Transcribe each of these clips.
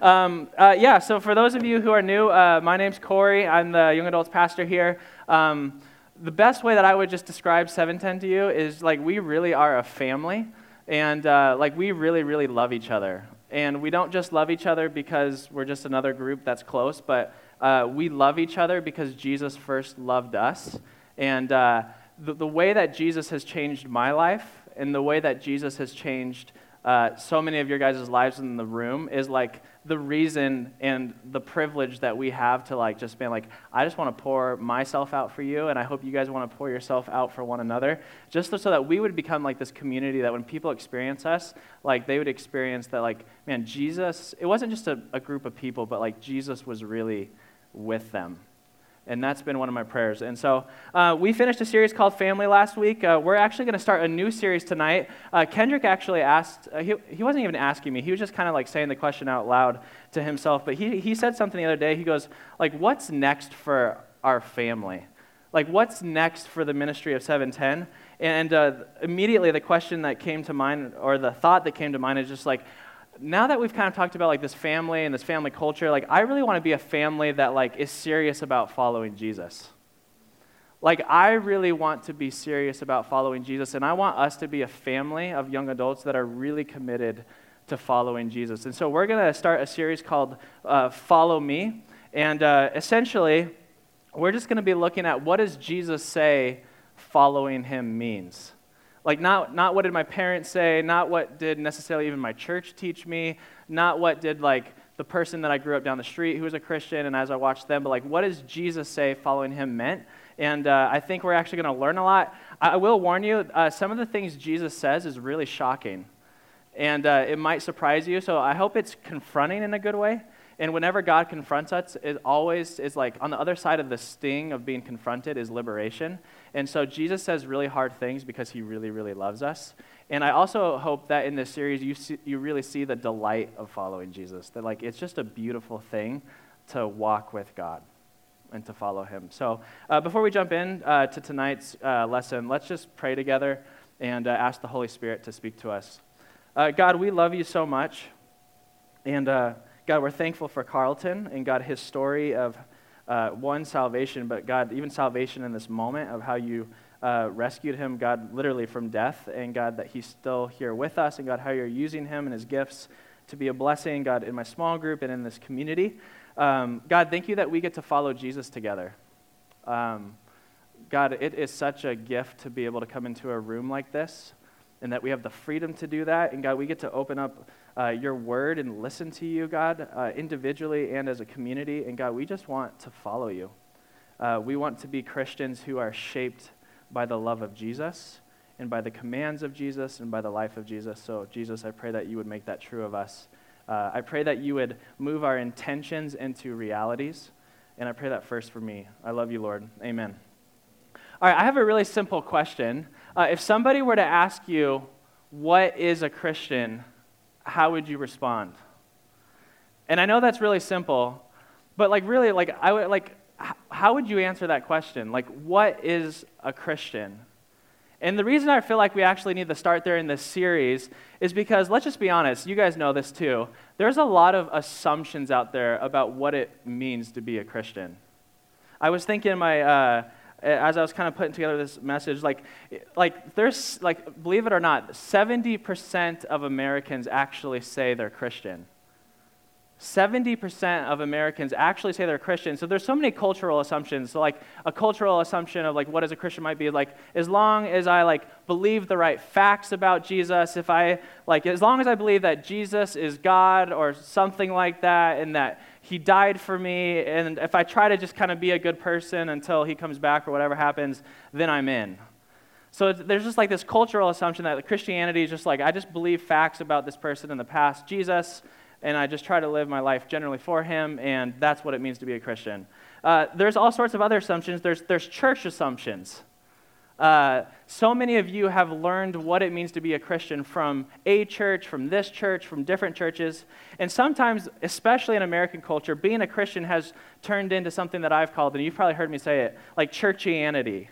Um, uh, yeah, so for those of you who are new, uh, my name's Corey. I'm the young adults pastor here. Um, the best way that I would just describe 710 to you is like we really are a family, and uh, like we really, really love each other. And we don't just love each other because we're just another group that's close, but uh, we love each other because Jesus first loved us. And uh, the, the way that Jesus has changed my life and the way that Jesus has changed uh, so many of your guys' lives in the room is like the reason and the privilege that we have to like just be like i just want to pour myself out for you and i hope you guys want to pour yourself out for one another just so that we would become like this community that when people experience us like they would experience that like man jesus it wasn't just a, a group of people but like jesus was really with them and that's been one of my prayers. And so uh, we finished a series called Family last week. Uh, we're actually going to start a new series tonight. Uh, Kendrick actually asked, uh, he, he wasn't even asking me, he was just kind of like saying the question out loud to himself. But he, he said something the other day. He goes, like, what's next for our family? Like, what's next for the ministry of 710? And uh, immediately the question that came to mind, or the thought that came to mind, is just like, now that we've kind of talked about like this family and this family culture, like I really want to be a family that like is serious about following Jesus. Like I really want to be serious about following Jesus, and I want us to be a family of young adults that are really committed to following Jesus. And so we're going to start a series called uh, "Follow Me," and uh, essentially, we're just going to be looking at what does Jesus say following Him means. Like, not, not what did my parents say, not what did necessarily even my church teach me, not what did, like, the person that I grew up down the street who was a Christian, and as I watched them, but, like, what does Jesus say following him meant? And uh, I think we're actually going to learn a lot. I, will warn you, uh, some of the things Jesus says is really shocking. And uh, it might surprise you, so I hope it's confronting in a good way. And whenever God confronts us, it always is like on the other side of the sting of being confronted is liberation. And so Jesus says really hard things because he really, really loves us. And I also hope that in this series you, see, you really see the delight of following Jesus. That like it's just a beautiful thing to walk with God and to follow him. So uh, before we jump in uh, to tonight's uh, lesson, let's just pray together and uh, ask the Holy Spirit to speak to us. Uh, God, we love you so much. And uh, God, we're thankful for Carlton and God, his story of uh, one, salvation, but God, even salvation in this moment of how you uh, rescued him, God, literally from death, and God, that he's still here with us, and God, how you're using him and his gifts to be a blessing, God, in my small group and in this community. Um, God, thank you that we get to follow Jesus together. Um, God, it is such a gift to be able to come into a room like this, and that we have the freedom to do that. And God, we get to open up uh, your word and listen to you, God, uh, individually and as a community. And God, we just want to follow you. Uh, we want to be Christians who are shaped by the love of Jesus and by the commands of Jesus and by the life of Jesus. So, Jesus, I pray that you would make that true of us. Uh, I pray that you would move our intentions into realities. And I pray that first for me. I love you, Lord. Amen. All right, I have a really simple question. Uh, if somebody were to ask you, what is a Christian? How would you respond? And I know that's really simple, but like really, like I would like, how would you answer that question? Like, what is a Christian? And the reason I feel like we actually need to start there in this series is because, let's just be honest, you guys know this too. There's a lot of assumptions out there about what it means to be a Christian. I was thinking my, uh, Uh, as I was kind of putting together this message, like, like there's, like, believe it or not, 70% of Americans actually say they're Christian. 70% of Americans actually say they're Christian. So there's so many cultural assumptions. So like a cultural assumption of like what is a Christian might be like as long as I like believe the right facts about Jesus, if I like as long as I believe that Jesus is God or something like that and that he died for me, and if I try to just kind of be a good person until he comes back or whatever happens, then I'm in. So there's just like this cultural assumption that Christianity is just like, I just believe facts about this person in the past, Jesus, and I just try to live my life generally for him, and that's what it means to be a Christian. Uh, there's all sorts of other assumptions. There's, there's church assumptions. Uh, so many of you have learned what it means to be a Christian from a church, from this church, from different churches. And sometimes, especially in American culture, being a Christian has turned into something that I've called, and you've probably heard me say it, like churchianity.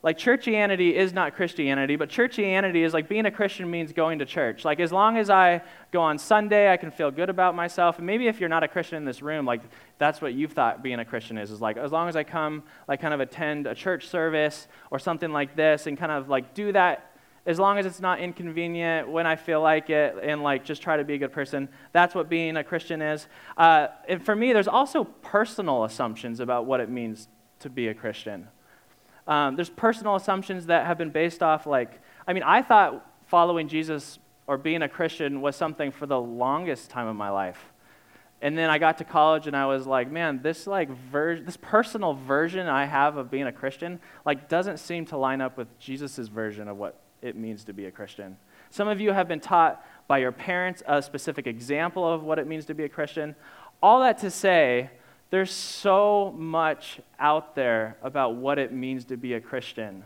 Like, churchianity is not Christianity, but churchianity is like being a Christian means going to church. Like, as long as I go on Sunday, I can feel good about myself. And maybe if you're not a Christian in this room, like, that's what you've thought being a Christian is, is like, as long as I come, like, kind of attend a church service or something like this and kind of like do that, as long as it's not inconvenient when I feel like it and like just try to be a good person, that's what being a Christian is. Uh, and for me, there's also personal assumptions about what it means to be a Christian. Um, there's personal assumptions that have been based off, like, I mean, I thought following Jesus or being a Christian was something for the longest time of my life. And then I got to college and I was like, man, this like ver- this personal version I have of being a Christian like doesn't seem to line up with Jesus' version of what it means to be a Christian. Some of you have been taught by your parents a specific example of what it means to be a Christian. All that to say, there's so much out there about what it means to be a Christian.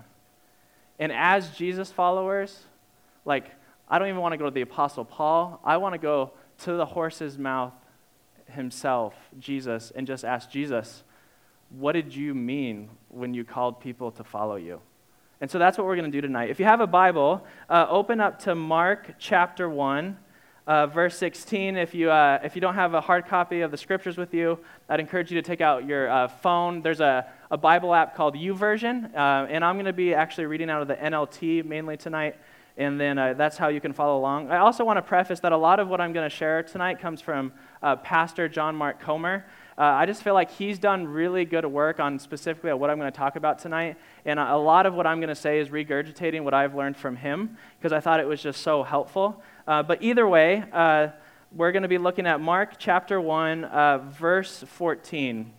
And as Jesus followers, like, I don't even want to go to the Apostle Paul. I want to go to the horse's mouth himself, Jesus, and just ask Jesus, what did you mean when you called people to follow you? And so that's what we're going to do tonight. If you have a Bible, uh, open up to Mark chapter 1 uh, verse 16. If you, uh, if you don't have a hard copy of the scriptures with you, I'd encourage you to take out your uh, phone. There's a, a Bible app called YouVersion, uh, and I'm going to be actually reading out of the NLT mainly tonight, and then uh, that's how you can follow along. I also want to preface that a lot of what I'm going to share tonight comes from uh, Pastor John Mark Comer. Uh, I just feel like he's done really good work on specifically what I'm going to talk about tonight. And a lot of what I'm going to say is regurgitating what I've learned from him because I thought it was just so helpful. Uh, but either way, uh, we're going to be looking at Mark chapter 1, uh, verse 14.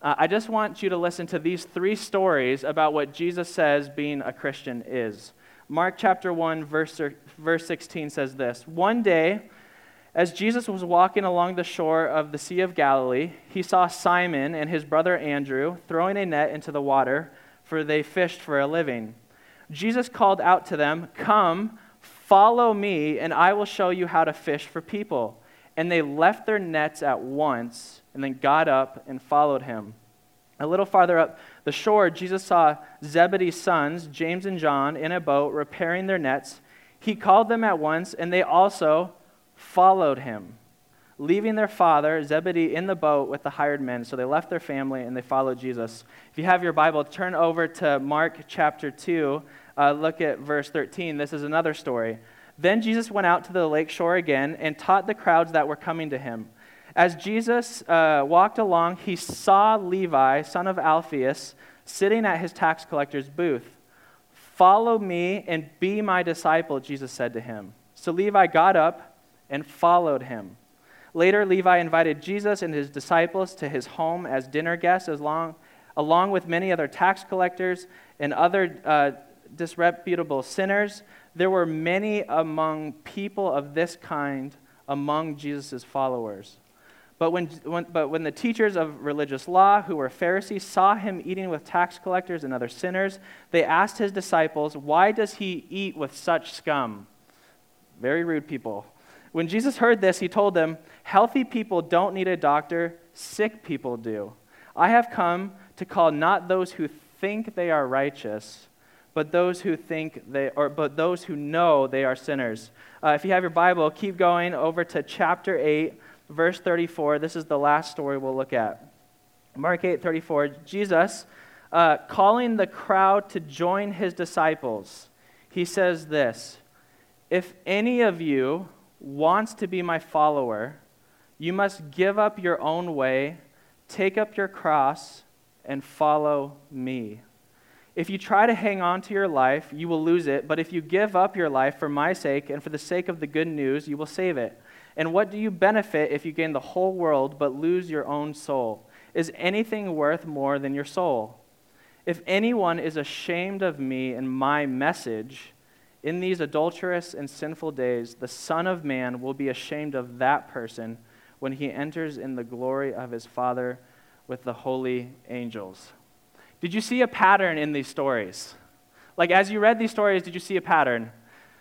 Uh, I just want you to listen to these three stories about what Jesus says being a Christian is. Mark chapter 1, verse, verse 16 says this One day, as Jesus was walking along the shore of the Sea of Galilee, he saw Simon and his brother Andrew throwing a net into the water, for they fished for a living. Jesus called out to them, Come, Follow me, and I will show you how to fish for people. And they left their nets at once, and then got up and followed him. A little farther up the shore, Jesus saw Zebedee's sons, James and John, in a boat repairing their nets. He called them at once, and they also followed him, leaving their father, Zebedee, in the boat with the hired men. So they left their family and they followed Jesus. If you have your Bible, turn over to Mark chapter 2 uh, look at verse 13. This is another story. Then Jesus went out to the lake shore again and taught the crowds that were coming to him. As Jesus uh, walked along, he saw Levi, son of Alphaeus, sitting at his tax collector's booth. Follow me and be my disciple, Jesus said to him. So Levi got up and followed him. Later, Levi invited Jesus and his disciples to his home as dinner guests, as long, along with many other tax collectors and other uh, disreputable sinners. There were many among people of this kind among Jesus' followers. But when, when, but when the teachers of religious law, who were Pharisees, saw him eating with tax collectors and other sinners, they asked his disciples, Why does he eat with such scum? Very rude people. When Jesus heard this, he told them, Healthy people don't need a doctor, sick people do. I have come to call not those who think they are righteous, but those who think they, or but those who know they are sinners. Uh, if you have your Bible, keep going over to chapter 8, verse 34. This is the last story we'll look at. Mark 8, 34. Jesus, uh, calling the crowd to join his disciples, he says this If any of you wants to be my follower, you must give up your own way, take up your cross, and follow me. If you try to hang on to your life, you will lose it, but if you give up your life for my sake and for the sake of the good news, you will save it. And what do you benefit if you gain the whole world but lose your own soul? Is anything worth more than your soul? If anyone is ashamed of me and my message, in these adulterous and sinful days, the Son of Man will be ashamed of that person when he enters in the glory of his Father with the holy angels. Did you see a pattern in these stories? Like, as you read these stories, did you see a pattern?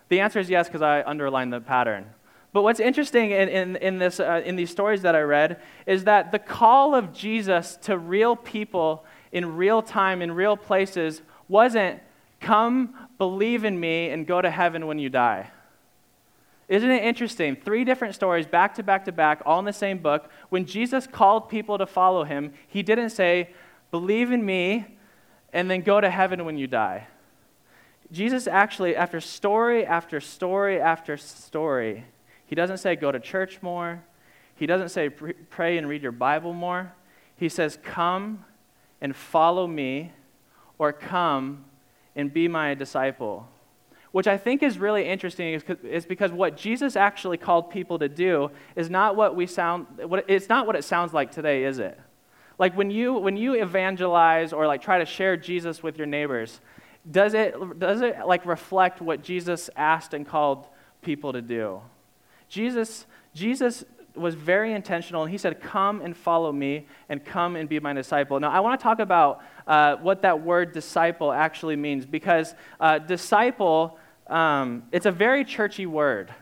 The answer is yes, because I underlined the pattern. But what's interesting in, in, in, this, uh, in these stories that I read is that the call of Jesus to real people in real time, in real places, wasn't Come, believe in me, and go to heaven when you die. Isn't it interesting? Three different stories, back to back to back, all in the same book. When Jesus called people to follow him, he didn't say, Believe in me, and then go to heaven when you die. Jesus actually, after story after story after story, he doesn't say, Go to church more. He doesn't say, Pray and read your Bible more. He says, Come and follow me, or come and be my disciple which I think is really interesting is because what Jesus actually called people to do is not what we sound what, it's not what it sounds like today, is it? Like when you when you evangelize or like try to share Jesus with your neighbors, does it does it like reflect what Jesus asked and called people to do? Jesus Jesus was very intentional, and he said, Come and follow me, and come and be my disciple. Now, I want to talk about uh, what that word disciple actually means, because uh, disciple um, it's a very churchy word.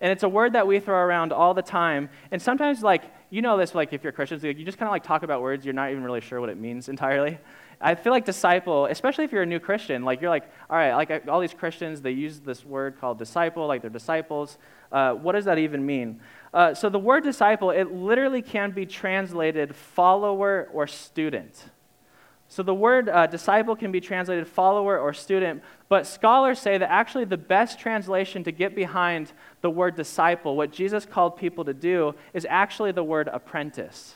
And it's a word that we throw around all the time. And sometimes, like, you know this, like, if you're Christians, you just kind of like talk about words, you're not even really sure what it means entirely. I feel like disciple, especially if you're a new Christian, like, you're like, all right, like, all these Christians, they use this word called disciple, like they're disciples. Uh, what does that even mean? Uh, so the word disciple, it literally can be translated follower or student. So the word uh, disciple can be translated follower or student, but scholars say that actually the best translation to get behind the word disciple, what Jesus called people to do, is actually the word apprentice.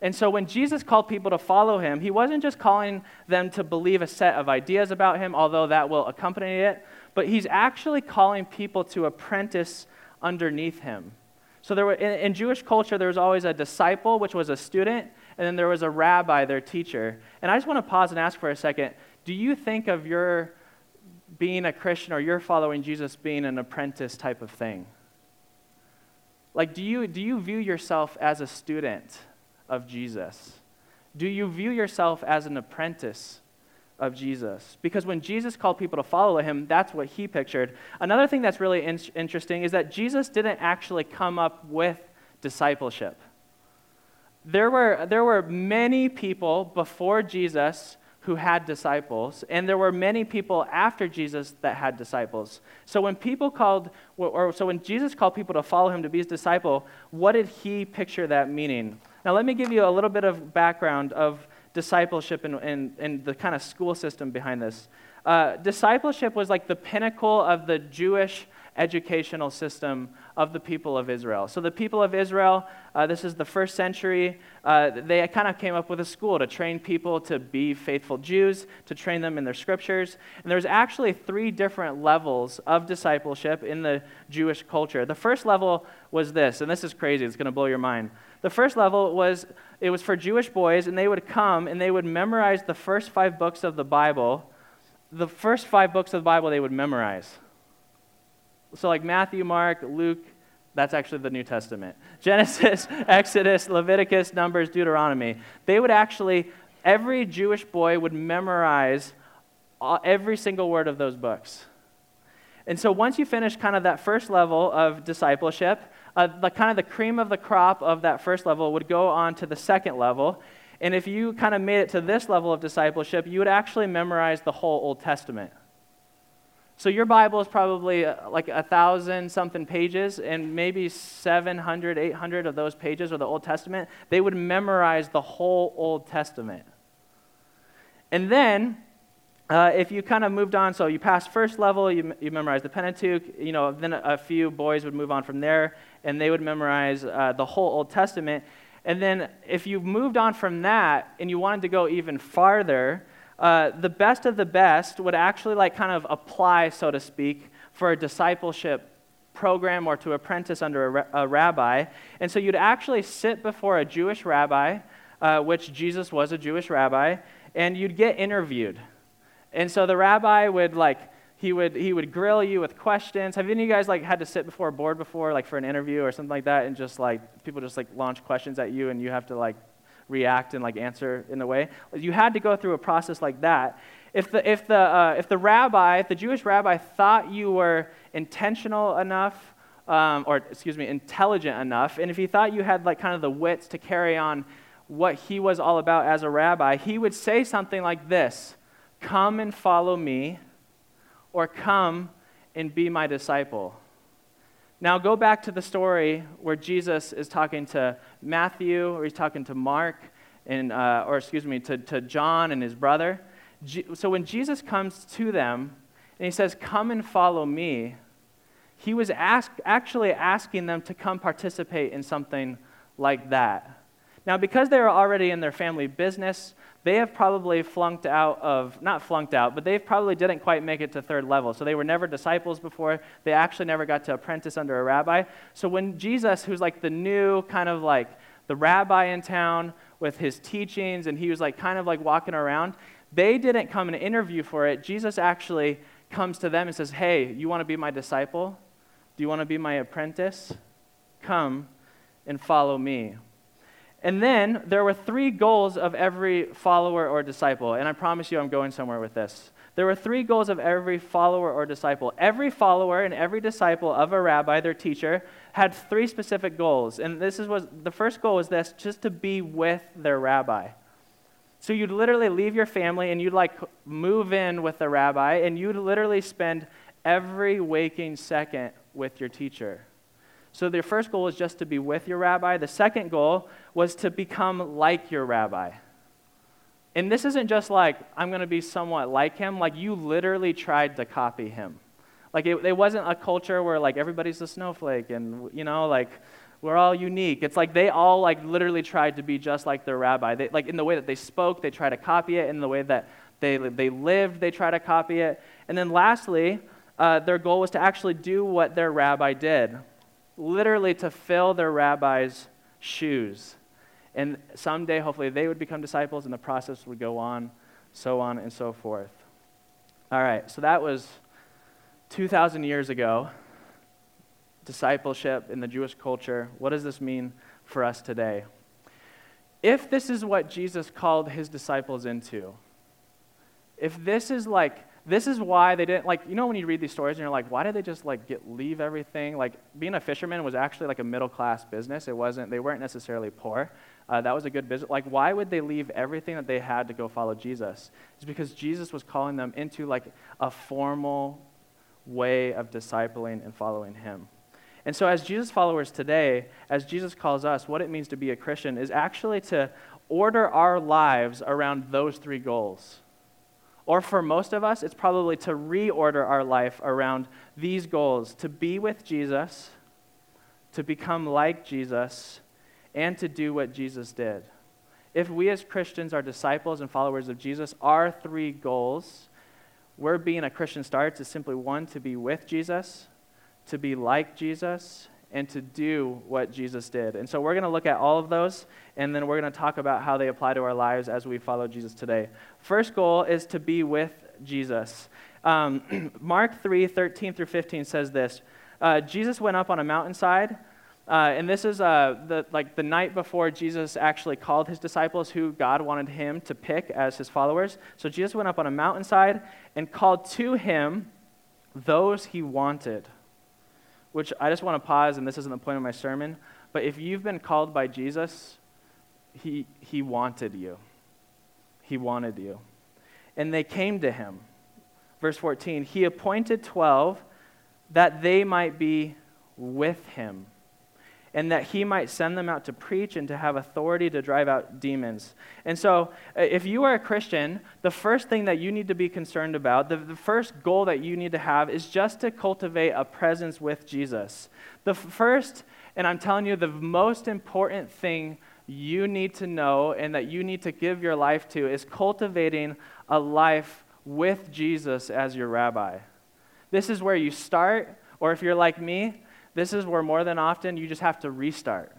And so when Jesus called people to follow him, he wasn't just calling them to believe a set of ideas about him, although that will accompany it, but he's actually calling people to apprentice underneath him. So there were, in, in Jewish culture, there was always a disciple, which was a student, and then there was a rabbi, their teacher. And I just want to pause and ask for a second do you think of your being a Christian or your following Jesus being an apprentice type of thing? Like, do you, do you view yourself as a student of Jesus? Do you view yourself as an apprentice of Jesus? Because when Jesus called people to follow him, that's what he pictured. Another thing that's really in- interesting is that Jesus didn't actually come up with discipleship there were, there were many people before Jesus who had disciples, and there were many people after Jesus that had disciples. So when people called, or so when Jesus called people to follow him to be his disciple, what did he picture that meaning? Now let me give you a little bit of background of discipleship and, and, and the kind of school system behind this. Uh, discipleship was like the pinnacle of the Jewish educational system of the people of Israel. So, the people of Israel, uh, this is the first century, uh, they kind of came up with a school to train people to be faithful Jews, to train them in their scriptures. And there's actually three different levels of discipleship in the Jewish culture. The first level was this, and this is crazy, it's going to blow your mind. The first level was it was for Jewish boys, and they would come and they would memorize the first five books of the Bible. The first five books of the Bible they would memorize. So, like Matthew, Mark, Luke, that's actually the New Testament. Genesis, Exodus, Leviticus, Numbers, Deuteronomy. They would actually, every Jewish boy would memorize uh, every single word of those books. And so once you finish kind of that first level of discipleship, uh, the kind of the cream of the crop of that first level would go on to the second level. And if you kind of made it to this level of discipleship, you would actually memorize the whole Old Testament. So your Bible is probably uh, like a thousand something pages, and maybe 700, 800 of those pages are the Old Testament. They would memorize the whole Old Testament. And then, uh, if you kind of moved on, so you passed first level, you, you memorized the Pentateuch, you know, then a, a, few boys would move on from there, and they would memorize uh, the whole Old Testament. And then, if you moved on from that and you wanted to go even farther, uh, the best of the best would actually like kind of apply, so to speak, for a discipleship program or to apprentice under a, a rabbi. And so you'd actually sit before a Jewish rabbi, uh, which Jesus was a Jewish rabbi, and you'd get interviewed. And so the rabbi would like he would he would grill you with questions. Have any of you guys like had to sit before a board before, like for an interview or something like that, and just like people just like launch questions at you, and you have to like react and like answer in a way. You had to go through a process like that. If the, if the, uh, if the rabbi, if the Jewish rabbi thought you were intentional enough, um, or excuse me, intelligent enough, and if he thought you had like kind of the wits to carry on what he was all about as a rabbi, he would say something like this Come and follow me, or come and be my disciple. Now, go back to the story where Jesus is talking to Matthew, or he's talking to Mark, and, uh, or excuse me, to, to John and his brother. so when Jesus comes to them and he says, Come and follow me, he was ask, actually asking them to come participate in something like that. Now, because they were already in their family business, they have probably flunked out of, not flunked out, but they probably didn't quite make it to third level. So they were never disciples before. They actually never got to apprentice under a rabbi. So when Jesus, who's like the new kind of like the rabbi in town with his teachings, and he was like kind of like walking around, they didn't come and interview for it. Jesus actually comes to them and says, Hey, you want to be my disciple? Do you want to be my apprentice? Come and follow me. And then there were three goals of every follower or disciple. And I promise you, I'm going somewhere with this. There were three goals of every follower or disciple. Every follower and every disciple of a rabbi, their teacher, had three specific goals. And this is was the first goal was this just to be with their rabbi. So you'd literally leave your family and you'd like move in with the rabbi and you'd literally spend every waking second with your teacher. So their first goal was just to be with your rabbi. The second goal was to become like your rabbi. And this isn't just like, I'm going to be somewhat like him. Like, you literally tried to copy him. Like, it, it wasn't a culture where, like, everybody's a snowflake and, you know, like, we're all unique. It's like they all, like, literally tried to be just like their rabbi. They, like, in the way that they spoke, they tried to copy it. In the way that they, they lived, they tried to copy it. And then lastly, uh, their goal was to actually do what their rabbi did literally to fill their rabbi's shoes. And someday, hopefully, they would become disciples and the process would go on, so on and so forth. All right, so that was 2,000 years ago. Discipleship in the Jewish culture. What does this mean for us today? If this is what Jesus called his disciples into, if this is like this is why they didn't like you know when you read these stories and you're like why did they just like get leave everything? Like being a fisherman was actually like a middle class business. It wasn't they weren't necessarily poor. Uh, that was a good business like why would they leave everything that they had to go follow jesus? It's because jesus was calling them into like a formal way of discipling and following him. And so as jesus followers today as jesus calls us what it means to be a christian is actually to order our lives around those three goals or for most of us, it's probably to reorder our life around these goals to be with Jesus, to become like Jesus, and to do what Jesus did. If we as Christians are disciples and followers of Jesus, our three goals, where being a Christian starts is simply one, to be with Jesus, to be like Jesus, and to do what Jesus did. And so we're going to look at all of those, and then we're going to talk about how they apply to our lives as we follow Jesus today. First goal is to be with Jesus. Um, Mark 3 13 through 15 says this uh, Jesus went up on a mountainside. Uh, and this is uh, the, like the night before Jesus actually called his disciples, who God wanted him to pick as his followers. So Jesus went up on a mountainside and called to him those he wanted which I just want to pause, and this isn't the point of my sermon, but if you've been called by Jesus, he, he wanted you. He wanted you. And they came to him. Verse 14 He appointed 12 that they might be with him and that he might send them out to preach and to have authority to drive out demons. And so, uh, if you are a Christian, the first thing that you need to be concerned about, the, the first goal that you need to have is just to cultivate a presence with Jesus. The first, and I'm telling you, the most important thing you need to know and that you need to give your life to is cultivating a life with Jesus as your rabbi. This is where you start, or if you're like me, this is where more than often you just have to restart.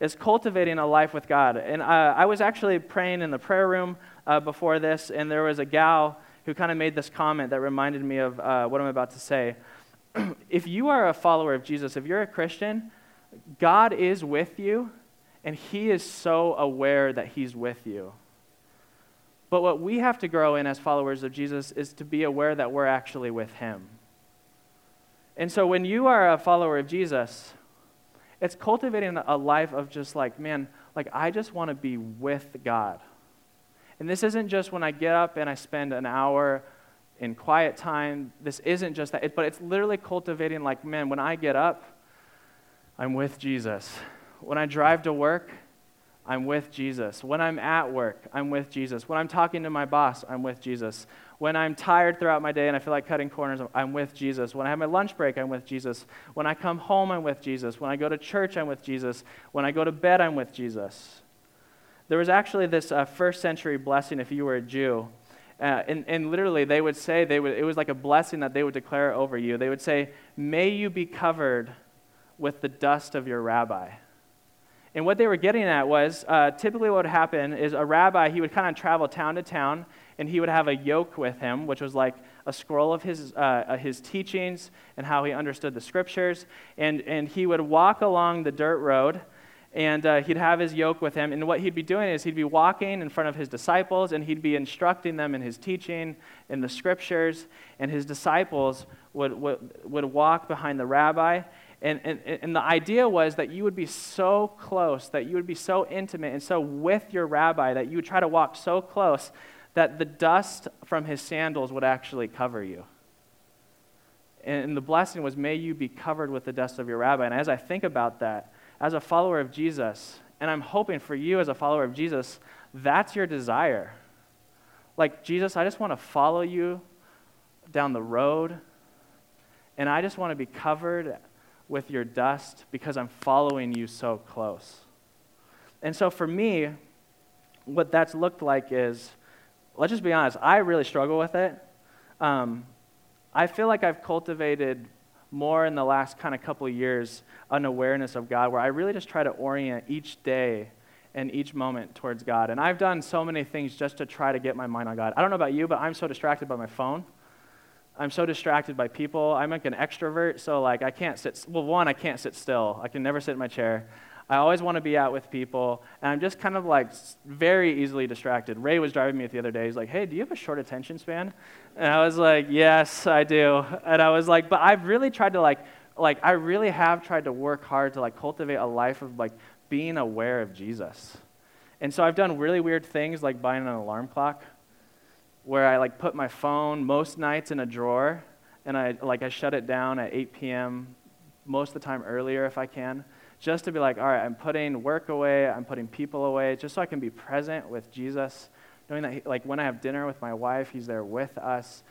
It's cultivating a life with God. And uh, I was actually praying in the prayer room uh, before this, and there was a gal who kind of made this comment that reminded me of uh, what I'm about to say. if you are a follower of Jesus, if you're a Christian, God is with you, and He is so aware that He's with you. But what we have to grow in as followers of Jesus is to be aware that we're actually with Him. And so when you are a follower of Jesus, it's cultivating a life of just like, man, like I just want to be with God. And this isn't just when I get up and I spend an hour in quiet time. This isn't just that, but it's literally cultivating like, man, when I get up, I'm with Jesus. When I drive to work, I'm with Jesus. When I'm at work, I'm with Jesus. When I'm talking to my boss, I'm with Jesus. When I'm tired throughout my day and I feel like cutting corners, I'm with Jesus. When I have my lunch break, I'm with Jesus. When I come home, I'm with Jesus. When I go to church, I'm with Jesus. When I go to bed, I'm with Jesus. There was actually this uh, first century blessing if you were a Jew. Uh, and, and literally, they would say, they would, it was like a blessing that they would declare over you. They would say, May you be covered with the dust of your rabbi. And what they were getting at was uh, typically what would happen is a rabbi, he would kind of travel town to town, and he would have a yoke with him, which was like a scroll of his, uh, uh, his teachings and how he understood the scriptures. And, and he would walk along the dirt road, and uh, he'd have his yoke with him. And what he'd be doing is he'd be walking in front of his disciples, and he'd be instructing them in his teaching, in the scriptures. And his disciples would, would, would walk behind the rabbi, and, and, and the idea was that you would be so close, that you would be so intimate and so with your rabbi that you would try to walk so close that the dust from his sandals would actually cover you. And the blessing was, may you be covered with the dust of your rabbi. And as I think about that, as a follower of Jesus, and I'm hoping for you as a follower of Jesus, that's your desire. Like, Jesus, I just want to follow you down the road, and I just want to be covered with your dust because I'm following you so close. And so for me, what that's looked like is, let's just be honest, I really struggle with it. Um, I feel like I've cultivated more in the last kind of couple of years an awareness of God where I really just try to orient each day and each moment towards God. And I've done so many things just to try to get my mind on God. I don't know about you, but I'm so distracted by my phone. I'm so distracted by people. I'm like an extrovert, so like I can't sit. Well, one, I can't sit still. I can never sit in my chair. I always want to be out with people, and I'm just kind of like very easily distracted. Ray was driving me the other day. He's like, "Hey, do you have a short attention span?" And I was like, "Yes, I do." And I was like, "But I've really tried to like, like I really have tried to work hard to like cultivate a life of like being aware of Jesus." And so I've done really weird things like buying an alarm clock where I like put my phone most nights in a drawer and I like I shut it down at 8 p.m. most of the time earlier if I can, just to be like, all right, I'm putting work away, I'm putting people away, just so I can be present with Jesus, knowing that he, like when I have dinner with my wife, He's there with us.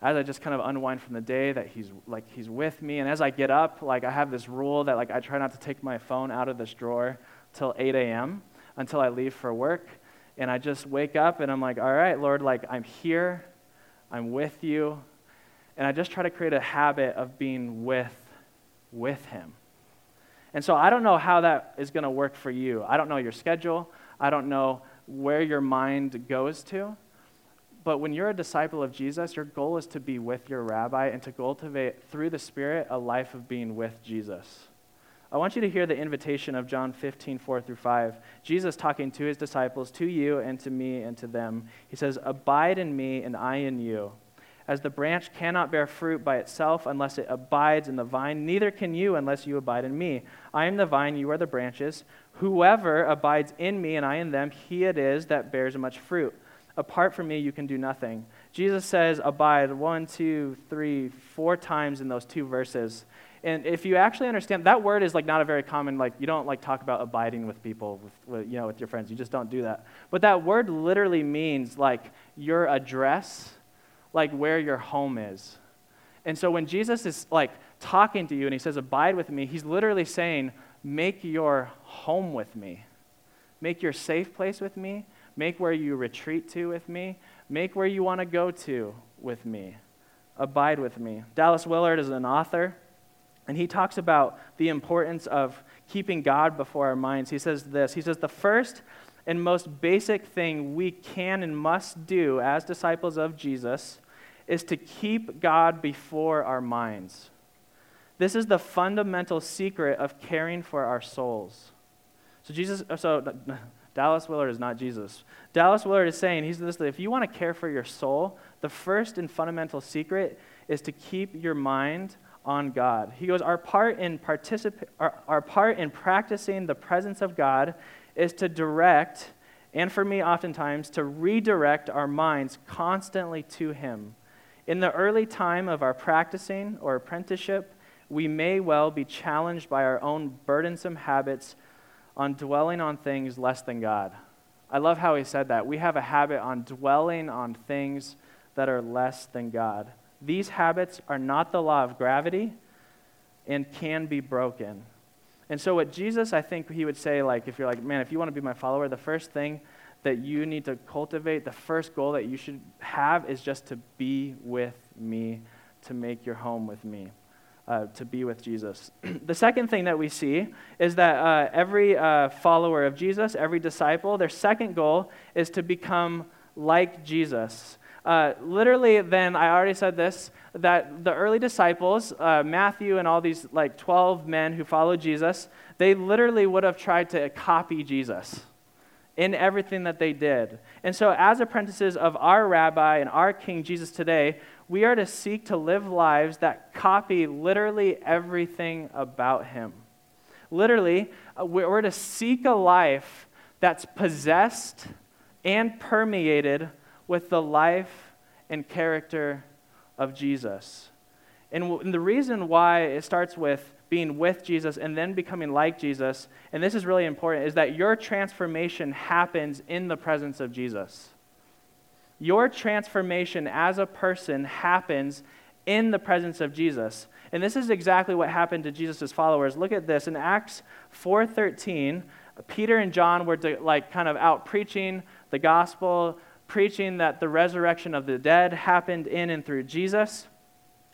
As I just kind of unwind from the day, that He's like He's with me, and as I get up, like I have this rule that like I try not to take my phone out of this drawer till 8 a.m. until I leave for work and I just wake up and I'm like, all right, Lord, like I'm here, I'm with you. And I just try to create a habit of being with with him. And so I don't know how that is going to work for you. I don't know your schedule. I don't know where your mind goes to. But when you're a disciple of Jesus, your goal is to be with your rabbi and to cultivate through the Spirit a life of being with Jesus. I want you to hear the invitation of John 15, 4 through 5. Jesus talking to his disciples, to you and to me and to them. He says, Abide in me and I in you. As the branch cannot bear fruit by itself unless it abides in the vine, neither can you unless you abide in me. I am the vine, you are the branches. Whoever abides in me and I in them, he it is that bears much fruit. Apart from me, you can do nothing. Jesus says, abide one, two, three, four times in those two verses. And if you actually understand, that word is like not a very common, like you don't like talk about abiding with people, with, with, you know, with your friends. You just don't do that. But that word literally means like your address, like where your home is. And so when Jesus is like talking to you and he says, abide with me, he's literally saying, make your home with me. Make your safe place with me. Make where you retreat to with me. Make where you want to go to with me. Abide with me. Dallas Willard is an author. And he talks about the importance of keeping God before our minds. He says this He says, The first and most basic thing we can and must do as disciples of Jesus is to keep God before our minds. This is the fundamental secret of caring for our souls. So, Jesus, uh, so Dallas Willard is not Jesus. Dallas Willard is saying, he's this, if you want to care for your soul, the first and fundamental secret is to keep your mind on God. He goes, our part in particip- our, our part in practicing the presence of God is to direct and for me, oftentimes, to redirect our minds constantly to Him. In the early time of our practicing or apprenticeship, we may well be challenged by our own burdensome habits on dwelling on things less than God. I love how he said that. We have a habit on dwelling on things that are less than God. These habits are not the law of gravity and can be broken. And so, what Jesus, I think he would say, like, if you're like, man, if you want to be my follower, the first thing that you need to cultivate, the first goal that you should have is just to be with me, to make your home with me. Uh, to be with Jesus. the second thing that we see is that uh, every uh, follower of Jesus, every disciple, their second goal is to become like Jesus. Uh, literally, then, I already said this, that the early disciples, uh, Matthew and all these like 12 men who followed Jesus, they literally would have tried to copy Jesus in everything that they did. And so, as apprentices of our rabbi and our King Jesus today, we are to seek to live lives that copy literally everything about him. Literally, uh, we're to seek a life that's possessed and permeated with the life and character of Jesus. And the reason why it starts with being with Jesus and then becoming like Jesus, and this is really important, is that your transformation happens in the presence of Jesus. Your transformation as a person happens in the presence of Jesus. And this is exactly what happened to Jesus' followers. Look at this. In Acts 4.13, Peter and John were to, like kind of out preaching the gospel, preaching that the resurrection of the dead happened in and through Jesus.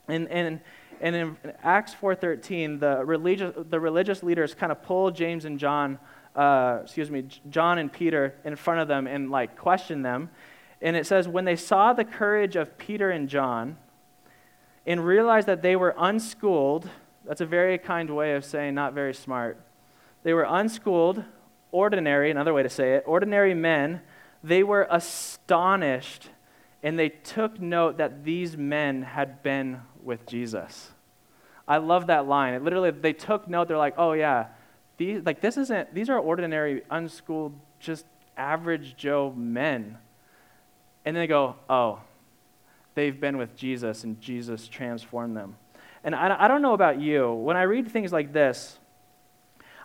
And, and, and in Acts 4.13, the religious, the religious leaders kind of pull James and John, uh, excuse me, John and Peter in front of them and like question them. And it says, when they saw the courage of Peter and John and realized that they were unschooled, that's a very kind way of saying not very smart. They were unschooled, ordinary, another way to say it, ordinary men. They were astonished and they took note that these men had been with Jesus. I love that line. It literally, they took note. They're like, oh, yeah, these, like, this isn't, these are ordinary, unschooled, just average Joe men and then they go, oh, they've been with Jesus and Jesus transformed them. And I, I don't know about you. When I read things like this,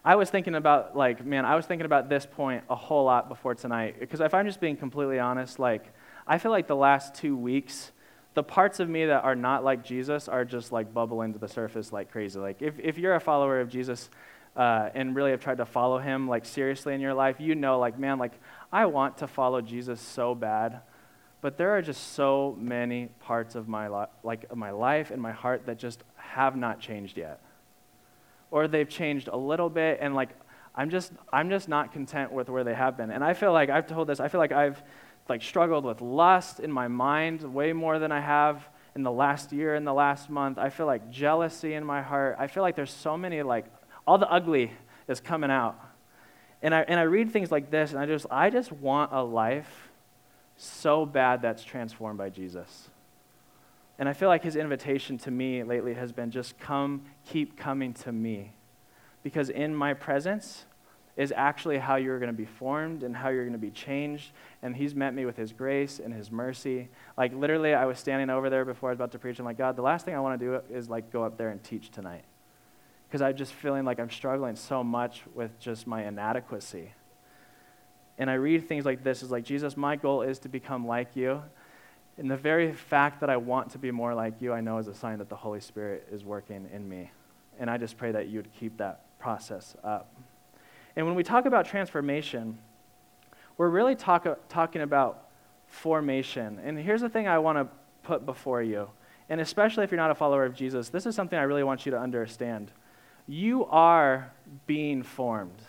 I was thinking about, like, man, I was thinking about this point a whole lot before tonight. Because if I'm just being completely honest, like, I feel like the last two weeks, the parts of me that are not like Jesus are just like bubbling to the surface like crazy. Like, if, if you're a follower of Jesus uh, and really have tried to follow him, like, seriously in your life, you know, like, man, like, I want to follow Jesus so bad but there are just so many parts of my, li- like, of my life and my heart that just have not changed yet. Or they've changed a little bit, and like, I'm just, I'm just not content with where they have been. And I feel like, I've told this, I feel like I've like struggled with lust in my mind way more than I have in the last year, in the last month. I feel like jealousy in my heart. I feel like there's so many, like, all the ugly is coming out. And I, and I read things like this, and I just, I just want a life so bad that's transformed by Jesus. And I feel like his invitation to me lately has been just come, keep coming to me. Because in my presence is actually how you're going to be formed and how you're going to be changed. And he's met me with his grace and his mercy. Like literally, I was standing over there before I was about to preach. I'm like, God, the last thing I want to do is like go up there and teach tonight. Because I'm just feeling like I'm struggling so much with just my inadequacy and I read things like this is like, Jesus, my goal is to become like you. And the very fact that I want to be more like you, I know is a sign that the Holy Spirit is working in me. And I just pray that you would keep that process up. And when we talk about transformation, we're really talk, talking about formation. And here's the thing I want to put before you. And especially if you're not a follower of Jesus, this is something I really want you to understand. You are being formed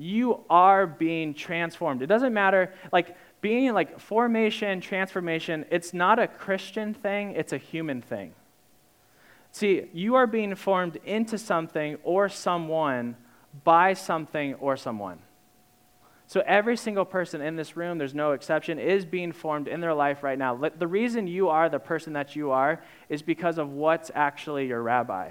you are being transformed. It doesn't matter, like, being like formation, transformation, it's not a Christian thing, it's a human thing. See, you are being formed into something or someone by something or someone. So every single person in this room, there's no exception, is being formed in their life right now. The reason you are the person that you are is because of what's actually your rabbi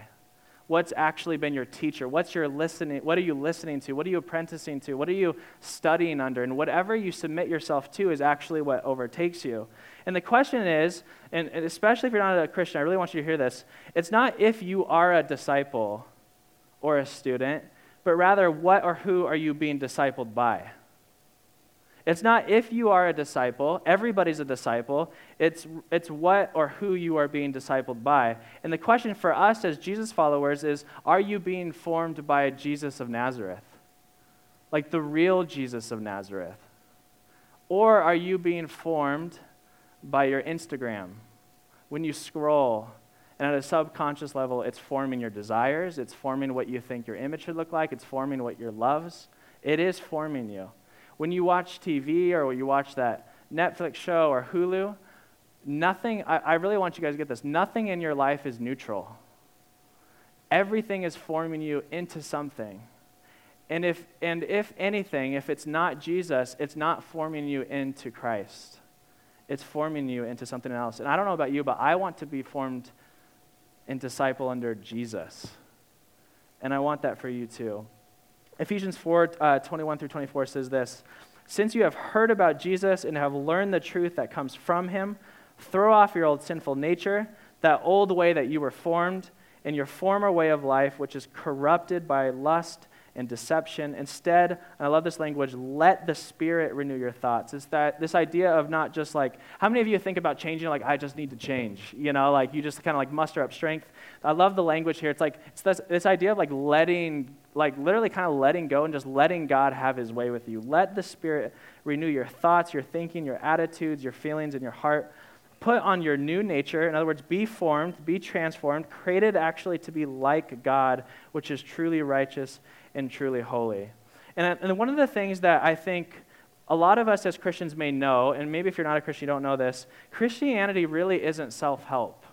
what's actually been your teacher? What's your listening? What are you listening to? What are you apprenticing to? What are you studying under? And whatever you submit yourself to is actually what overtakes you. And the question is, and especially if you're not a Christian, I really want you to hear this. It's not if you are a disciple or a student, but rather what or who are you being discipled by? It's not if you are a disciple, everybody's a disciple. It's, it's what or who you are being discipled by. And the question for us as Jesus followers is are you being formed by Jesus of Nazareth? Like the real Jesus of Nazareth? Or are you being formed by your Instagram? When you scroll, and at a subconscious level, it's forming your desires, it's forming what you think your image should look like, it's forming what your loves. It is forming you. When you watch TV or you watch that Netflix show or Hulu, nothing, I, I really want you guys to get this, nothing in your life is neutral. Everything is forming you into something. And if, and if anything, if it's not Jesus, it's not forming you into Christ. It's forming you into something else. And I don't know about you, but I want to be formed and disciple under Jesus. And I want that for you too. Ephesians 4 uh, 21 through 24 says this Since you have heard about Jesus and have learned the truth that comes from him, throw off your old sinful nature, that old way that you were formed, and your former way of life, which is corrupted by lust and deception. Instead, and I love this language, let the Spirit renew your thoughts. It's that this idea of not just like, how many of you think about changing, like, I just need to change? You know, like you just kind of like muster up strength. I love the language here. It's like, it's this, this idea of like letting, like literally kind of letting go and just letting God have his way with you. Let the Spirit renew your thoughts, your thinking, your attitudes, your feelings, and your heart put on your new nature. In other words, be formed, be transformed, created actually to be like God, which is truly righteous and truly holy. And, and one of the things that I think a lot of us as Christians may know, and maybe if you're not a Christian, you don't know this, Christianity really isn't self help.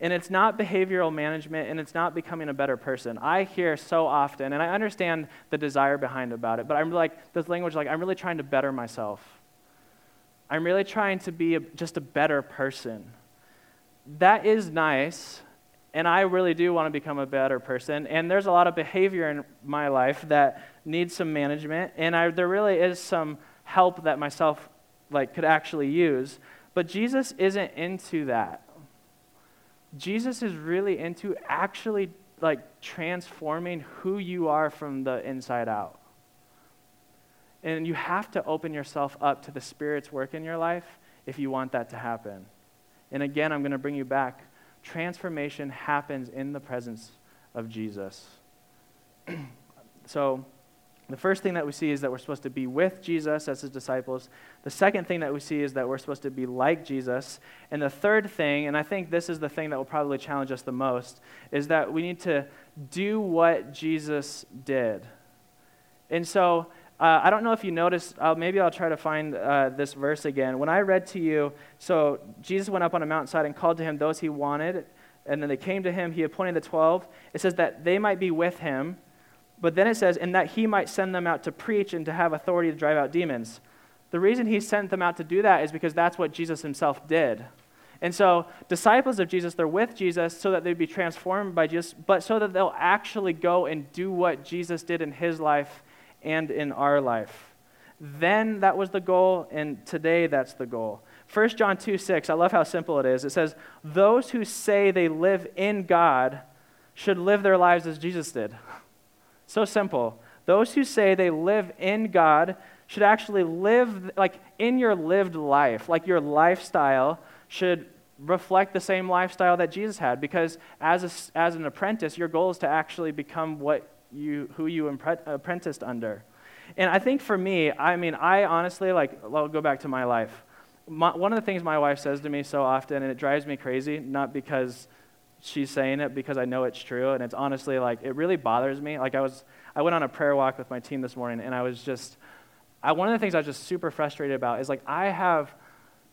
And it's not behavioral management, and it's not becoming a better person. I hear so often, and I understand the desire behind about it, but I'm like, this language, like, I'm really trying to better myself. I'm really trying to be a, just a better person. That is nice, and I really do want to become a better person. And there's a lot of behavior in my life that needs some management, and I, there really is some help that myself like could actually use. But Jesus isn't into that. Jesus is really into actually like transforming who you are from the inside out. And you have to open yourself up to the Spirit's work in your life if you want that to happen. And again, I'm going to bring you back transformation happens in the presence of Jesus. so, the first thing that we see is that we're supposed to be with Jesus as his disciples. The second thing that we see is that we're supposed to be like Jesus. And the third thing, and I think this is the thing that will probably challenge us the most, is that we need to do what Jesus did. And so, uh, I don't know if you noticed, uh, maybe I'll try to find uh, this verse again. When I read to you, so Jesus went up on a mountainside and called to him those he wanted, and then they came to him. He appointed the 12. It says that they might be with him, but then it says, and that he might send them out to preach and to have authority to drive out demons. The reason he sent them out to do that is because that's what Jesus himself did. And so, disciples of Jesus, they're with Jesus so that they'd be transformed by Jesus, but so that they'll actually go and do what Jesus did in his life and in our life. Then that was the goal, and today that's the goal. 1 John 2 6, I love how simple it is. It says, Those who say they live in God should live their lives as Jesus did. So simple. Those who say they live in God should actually live, like in your lived life, like your lifestyle should reflect the same lifestyle that Jesus had. Because as, a, as an apprentice, your goal is to actually become what you, who you apprenticed under. And I think for me, I mean, I honestly, like, I'll go back to my life. My, one of the things my wife says to me so often, and it drives me crazy, not because she's saying it, because I know it's true, and it's honestly, like, it really bothers me. Like, I was, I went on a prayer walk with my team this morning, and I was just, I, one of the things I was just super frustrated about is, like, I have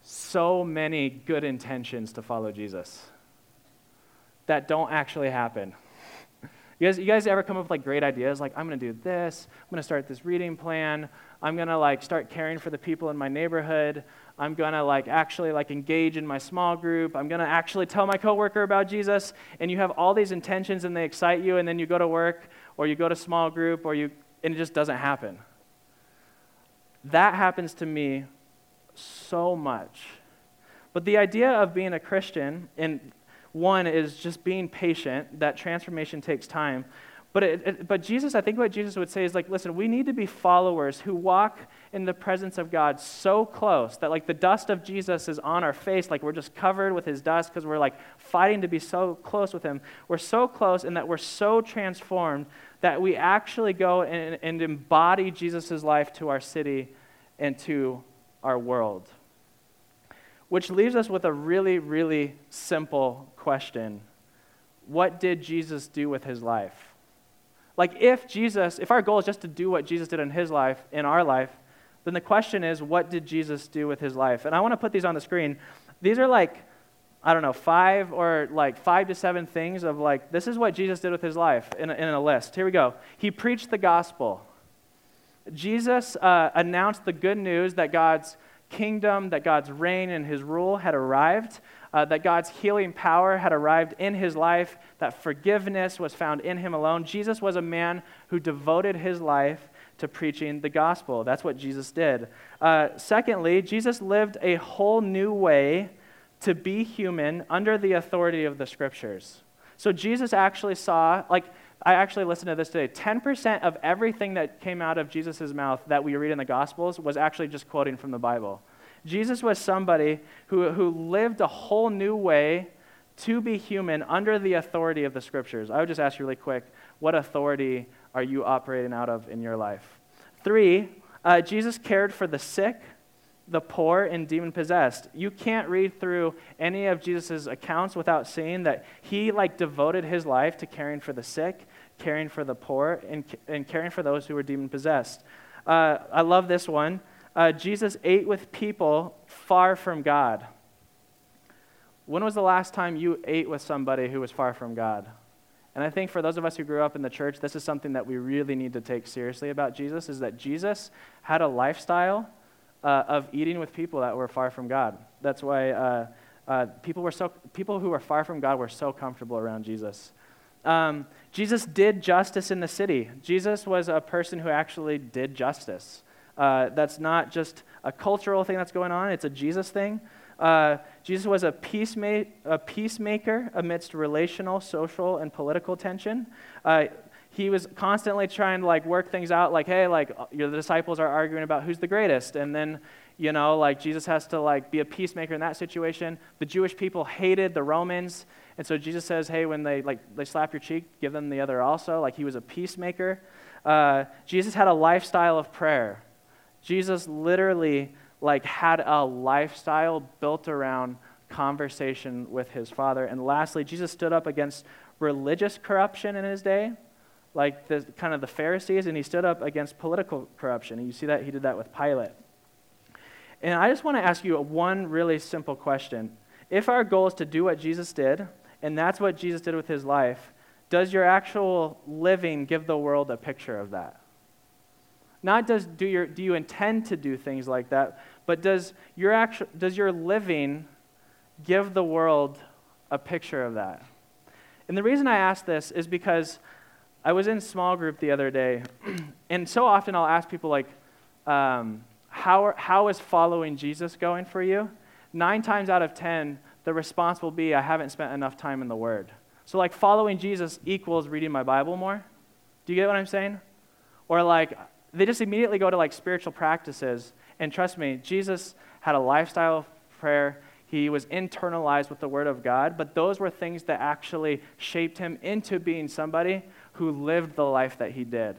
so many good intentions to follow Jesus that don't actually happen. You guys, you guys ever come up with like great ideas? Like, I'm going to do this. I'm going to start this reading plan. I'm going to like start caring for the people in my neighborhood. I'm going to like actually like engage in my small group. I'm going to actually tell my coworker about Jesus. And you have all these intentions and they excite you and then you go to work or you go to small group or you and it just doesn't happen. That happens to me so much. But the idea of being a Christian and one is just being patient, that transformation takes time. But, it, it, but Jesus, I think what Jesus would say is like, listen, we need to be followers who walk in the presence of God so close that like the dust of Jesus is on our face, like we're just covered with his dust because we're like fighting to be so close with him. We're so close and that we're so transformed that we actually go and, and embody Jesus' life to our city and to our world. Which leaves us with a really, really simple question What did Jesus do with his life? Like, if Jesus, if our goal is just to do what Jesus did in his life, in our life, then the question is, what did Jesus do with his life? And I want to put these on the screen. These are like, I don't know, five or like five to seven things of like, this is what Jesus did with his life in a, in a list. Here we go. He preached the gospel. Jesus uh, announced the good news that God's kingdom, that God's reign and his rule had arrived, uh, that God's healing power had arrived in his life, that forgiveness was found in him alone. Jesus was a man who devoted his life to preaching the gospel. That's what Jesus did. Uh, secondly, Jesus lived a whole new way to be human under the authority of the scriptures. So Jesus actually saw, like, I actually listened to this today. 10% of everything that came out of Jesus' mouth that we read in the Gospels was actually just quoting from the Bible. Jesus was somebody who, who lived a whole new way to be human under the authority of the Scriptures. I would just ask you really quick what authority are you operating out of in your life? Three, uh, Jesus cared for the sick, the poor, and demon possessed. You can't read through any of Jesus' accounts without seeing that he like devoted his life to caring for the sick caring for the poor, and, and caring for those who were demon possessed. Uh, I love this one. Uh, Jesus ate with people far from God. When was the last time you ate with somebody who was far from God? And I think for those of us who grew up in the church, this is something that we really need to take seriously about Jesus is that Jesus had a lifestyle uh, of eating with people that were far from God. That's why uh, uh, people, were so, people who were far from God were so comfortable around Jesus. Um, Jesus did justice in the city. Jesus was a person who actually did justice. Uh, that's not just a cultural thing that's going on, it's a Jesus thing. Uh, Jesus was a, peacema- a peacemaker amidst relational, social, and political tension. He was constantly trying to like work things out like hey like uh, the disciples are arguing about who's the greatest and then you know like jesus has to like be a peacemaker in that situation the jewish people hated the romans and so Jesus says, hey, when they like they slap your cheek, give them the other also. Like he was a peacemaker. Uh, Jesus had a lifestyle of prayer. Jesus literally like had a lifestyle built around conversation with his father. And lastly, Jesus stood up against religious corruption in his day, like the kind of the Pharisees, and he stood up against political corruption. And you see that he did that with Pilate. And I just want to ask you one really simple question. If our goal is to do what Jesus did, and that's what Jesus did with his life, does your actual living give the world a picture of that? Not does do, your, do you intend to do things like that, but does your, actual, does your living give the world a picture of that? And the reason I ask this is because I was in small group the other day, and so often I'll ask people, like, um, how, how is following Jesus going for you? Nine times out of ten, the response will be, I haven't spent enough time in the Word. So, like, following Jesus equals reading my Bible more. Do you get what I'm saying? Or, like, they just immediately go to, like, spiritual practices. And trust me, Jesus had a lifestyle of prayer. He was internalized with the Word of God, but those were things that actually shaped him into being somebody who lived the life that he did.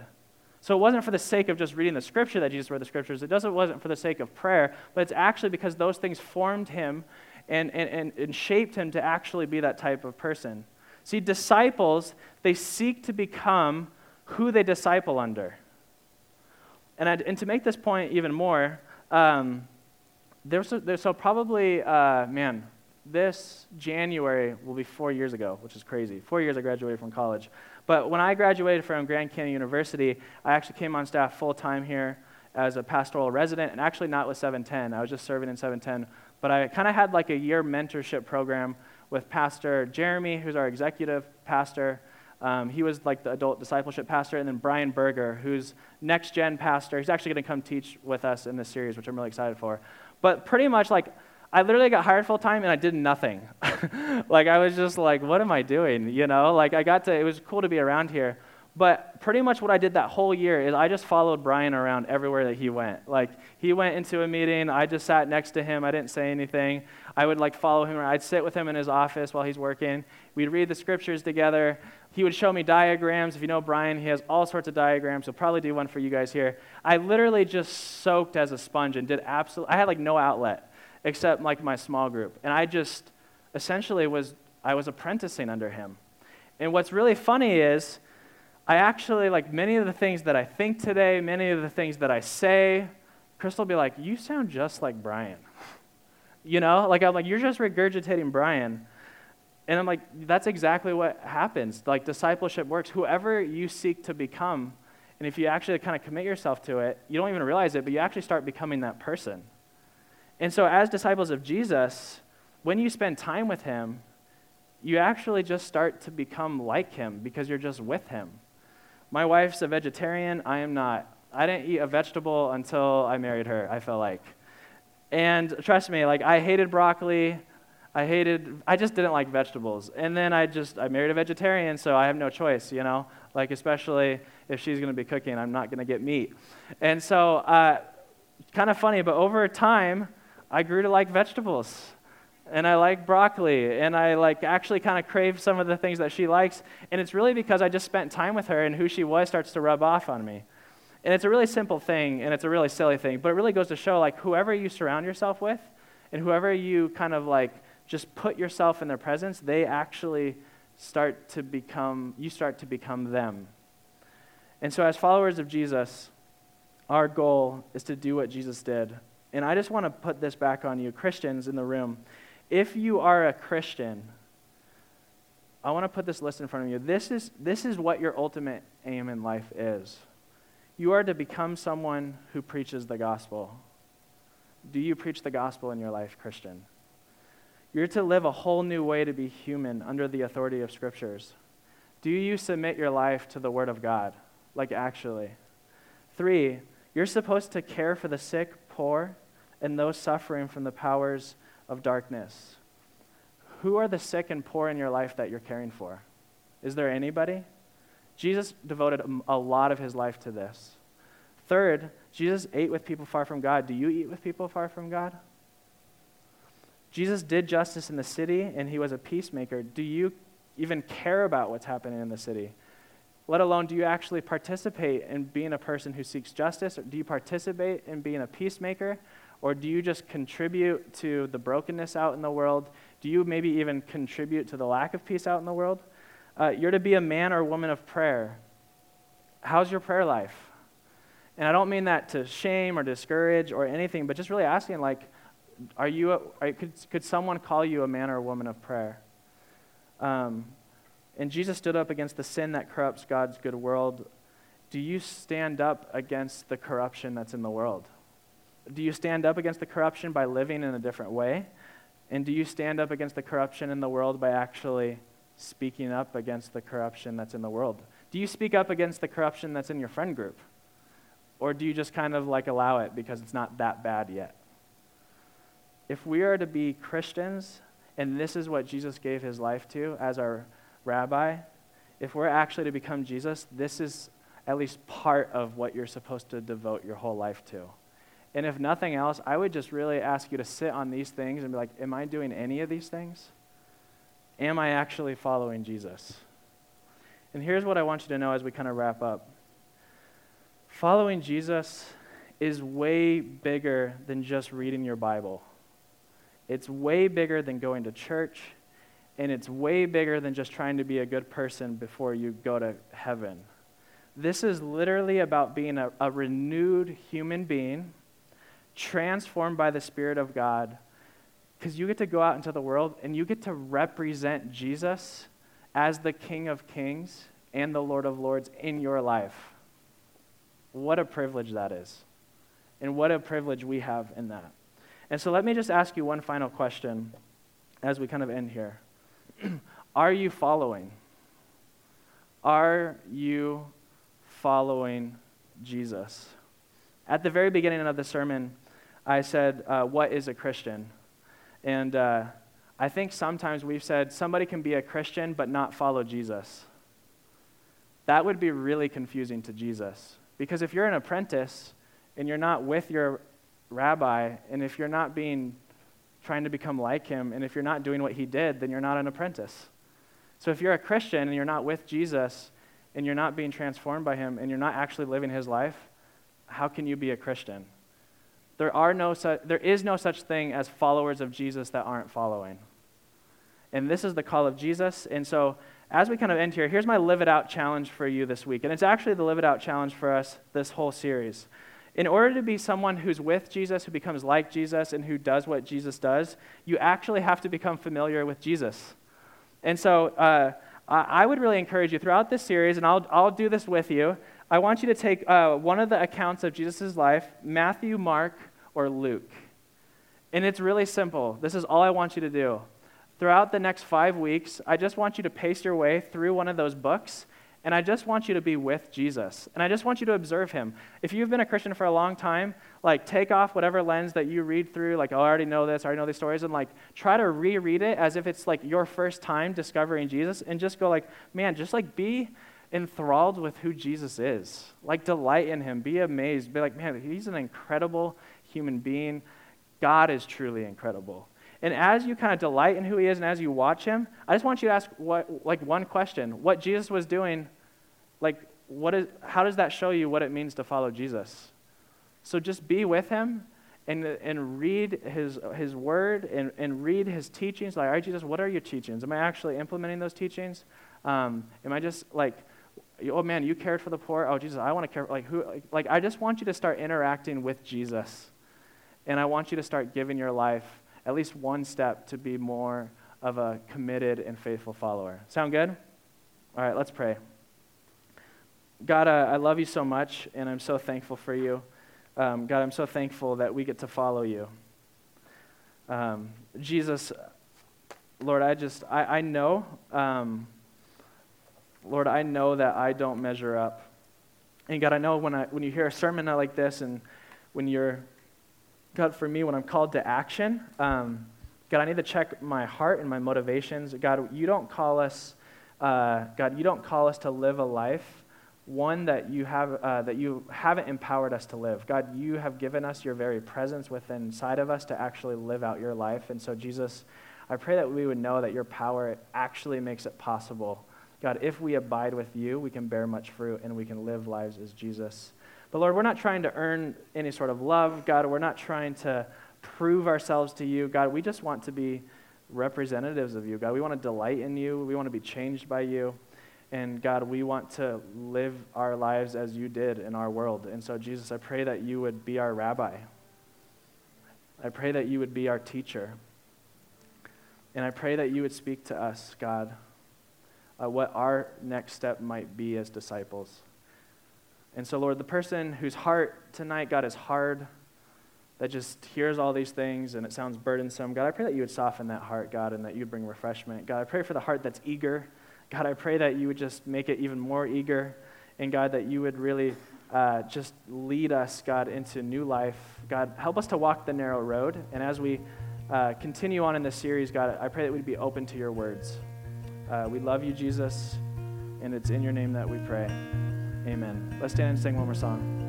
So it wasn't for the sake of just reading the scripture that Jesus read the scriptures. It doesn't, wasn't for the sake of prayer, but it's actually because those things formed him and, and, and, and shaped him to actually be that type of person. See, disciples, they seek to become who they disciple under. And, I, and to make this point even more, um, there's, there's, so probably, uh, man, this January will be four years ago, which is crazy. Four years I graduated from college. But when I graduated from Grand Canyon University, I actually came on staff full time here as a pastoral resident, and actually not with 710. I was just serving in 710. But I kind of had like a year mentorship program with Pastor Jeremy, who's our executive pastor. Um, he was like the adult discipleship pastor, and then Brian Berger, who's next gen pastor. He's actually going to come teach with us in this series, which I'm really excited for. But pretty much like I literally got hired full time and I did nothing. like I was just like, what am I doing? You know, like I got to. It was cool to be around here. But pretty much what I did that whole year is I just followed Brian around everywhere that he went. Like he went into a meeting, I just sat next to him. I didn't say anything. I would like follow him. I'd sit with him in his office while he's working. We'd read the scriptures together. He would show me diagrams. If you know Brian, he has all sorts of diagrams. He'll probably do one for you guys here. I literally just soaked as a sponge and did absolutely. I had like no outlet except like my small group, and I just essentially was I was apprenticing under him. And what's really funny is I actually, like many of the things that I think today, many of the things that I say, Crystal will be like, You sound just like Brian. you know, like I'm like, You're just regurgitating Brian. And I'm like, That's exactly what happens. Like discipleship works. Whoever you seek to become, and if you actually kind of commit yourself to it, you don't even realize it, but you actually start becoming that person. And so, as disciples of Jesus, when you spend time with him, you actually just start to become like him because you're just with him. My wife's a vegetarian. I am not. I didn't eat a vegetable until I married her, I feel like. And trust me, like, I hated broccoli. I hated, I just didn't like vegetables. And then I just, I married a vegetarian, so I have no choice, you know? Like, especially if she's going to be cooking, I'm not going to get meat. And so, uh, kind of funny, but over time, I grew to like vegetables and I like broccoli, and I like actually kind of crave some of the things that she likes. And it's really because I just spent time with her, and who she was starts to rub off on me. And it's a really simple thing, and it's a really silly thing, but it really goes to show like whoever you surround yourself with, and whoever you kind of like just put yourself in their presence, they actually start to become, you start to become them. And so, as followers of Jesus, our goal is to do what Jesus did. And I just want to put this back on you, Christians in the room if you are a Christian, I want to put this list in front of you. This is, this is what your ultimate aim in life is. You are to become someone who preaches the gospel. Do you preach the gospel in your life, Christian? You're to live a whole new way to be human under the authority of scriptures. Do you submit your life to the Word of God? Like, actually. Three, you're supposed to care for the sick, poor, and those suffering from the powers of darkness. Who are the sick and poor in your life that you're caring for? Is there anybody? Jesus devoted a lot of his life to this. Third, Jesus ate with people far from God. Do you eat with people far from God? Jesus did justice in the city and he was a peacemaker. Do you even care about what's happening in the city? Let alone, do you actually participate in being a person who seeks justice? Or do you participate in being a peacemaker? Or do you just contribute to the brokenness out in the world? Do you maybe even contribute to the lack of peace out in the world? Uh, you're to be a man or woman of prayer. How's your prayer life? And I don't mean that to shame or discourage or anything, but just really asking, like, are you, a, are, could, could someone call you a man or a woman of prayer? Um, and Jesus stood up against the sin that corrupts God's good world. Do you stand up against the corruption that's in the world? Do you stand up against the corruption by living in a different way? And do you stand up against the corruption in the world by actually speaking up against the corruption that's in the world? Do you speak up against the corruption that's in your friend group? Or do you just kind of like allow it because it's not that bad yet? If we are to be Christians, and this is what Jesus gave his life to as our rabbi, if we're actually to become Jesus, this is at least part of what you're supposed to devote your whole life to. And if nothing else, I would just really ask you to sit on these things and be like, Am I doing any of these things? Am I actually following Jesus? And here's what I want you to know as we kind of wrap up following Jesus is way bigger than just reading your Bible, it's way bigger than going to church, and it's way bigger than just trying to be a good person before you go to heaven. This is literally about being a, a renewed human being transformed by the Spirit of God, because you get to go out into the world and you get to represent Jesus as the King of Kings and the Lord of Lords in your life. What a privilege that is. And what a privilege we have in that. And so let me just ask you one final question as we kind of end here. Are you following? Are you following Jesus? At the very beginning of the sermon, I said, uh, What is a Christian? And uh, I think sometimes we've said somebody can be a Christian but not follow Jesus. That would be really confusing to Jesus. Because if you're an apprentice and you're not with your rabbi, and if you're not being trying to become like him, and if you're not doing what he did, then you're not an apprentice. So if you're a Christian and you're not with Jesus, and you're not being transformed by him, and you're not actually living his life, how can you be a Christian? There, are no su- there is no such thing as followers of Jesus that aren't following. And this is the call of Jesus. And so, as we kind of end here, here's my live it out challenge for you this week. And it's actually the live it out challenge for us this whole series. In order to be someone who's with Jesus, who becomes like Jesus, and who does what Jesus does, you actually have to become familiar with Jesus. And so, uh, I would really encourage you throughout this series, and I'll, I'll do this with you. I want you to take uh, one of the accounts of Jesus' life Matthew, Mark, or Luke. And it's really simple. This is all I want you to do. Throughout the next five weeks, I just want you to pace your way through one of those books, and I just want you to be with Jesus. And I just want you to observe him. If you've been a Christian for a long time, like take off whatever lens that you read through, like, oh, I already know this, I already know these stories, and like try to reread it as if it's like your first time discovering Jesus, and just go like, man, just like be enthralled with who Jesus is. Like, delight in him. Be amazed. Be like, man, he's an incredible human being. God is truly incredible. And as you kind of delight in who he is and as you watch him, I just want you to ask what, like one question. What Jesus was doing, like, what is, how does that show you what it means to follow Jesus? So just be with him and, and read his, his word and, and read his teachings. Like, all right, Jesus, what are your teachings? Am I actually implementing those teachings? Um, am I just like oh man, you cared for the poor. Oh Jesus, I want to care. Like who? Like, like I just want you to start interacting with Jesus, and I want you to start giving your life at least one step to be more of a committed and faithful follower. Sound good? All right, let's pray. God, I love you so much, and I'm so thankful for you. Um, God, I'm so thankful that we get to follow you. Um, Jesus, Lord, I just, I, I know. Um, Lord, I know that I don't measure up. And God, I know when, I, when you hear a sermon like this and when you're, God, for me, when I'm called to action, um, God, I need to check my heart and my motivations. God, you don't call us, uh, God, you don't call us to live a life, one that you, have, uh, that you haven't empowered us to live. God, you have given us your very presence within inside of us to actually live out your life. And so, Jesus, I pray that we would know that your power actually makes it possible God, if we abide with you, we can bear much fruit and we can live lives as Jesus. But Lord, we're not trying to earn any sort of love. God, we're not trying to prove ourselves to you. God, we just want to be representatives of you. God, we want to delight in you. We want to be changed by you. And God, we want to live our lives as you did in our world. And so, Jesus, I pray that you would be our rabbi. I pray that you would be our teacher. And I pray that you would speak to us, God uh, what our next step might be as disciples. And so, Lord, the person whose heart tonight, God, is hard, that just hears all these things and it sounds burdensome, God, I pray that you would soften that heart, God, and that you bring refreshment. God, I pray for the heart that's eager. God, I pray that you would just make it even more eager. And God, that you would really uh, just lead us, God, into new life. God, help us to walk the narrow road. And as we uh, continue on in this series, God, I pray that we'd be open to your words. Uh, we love you, Jesus, and it's in your name that we pray. Amen. Let's stand and sing one more song.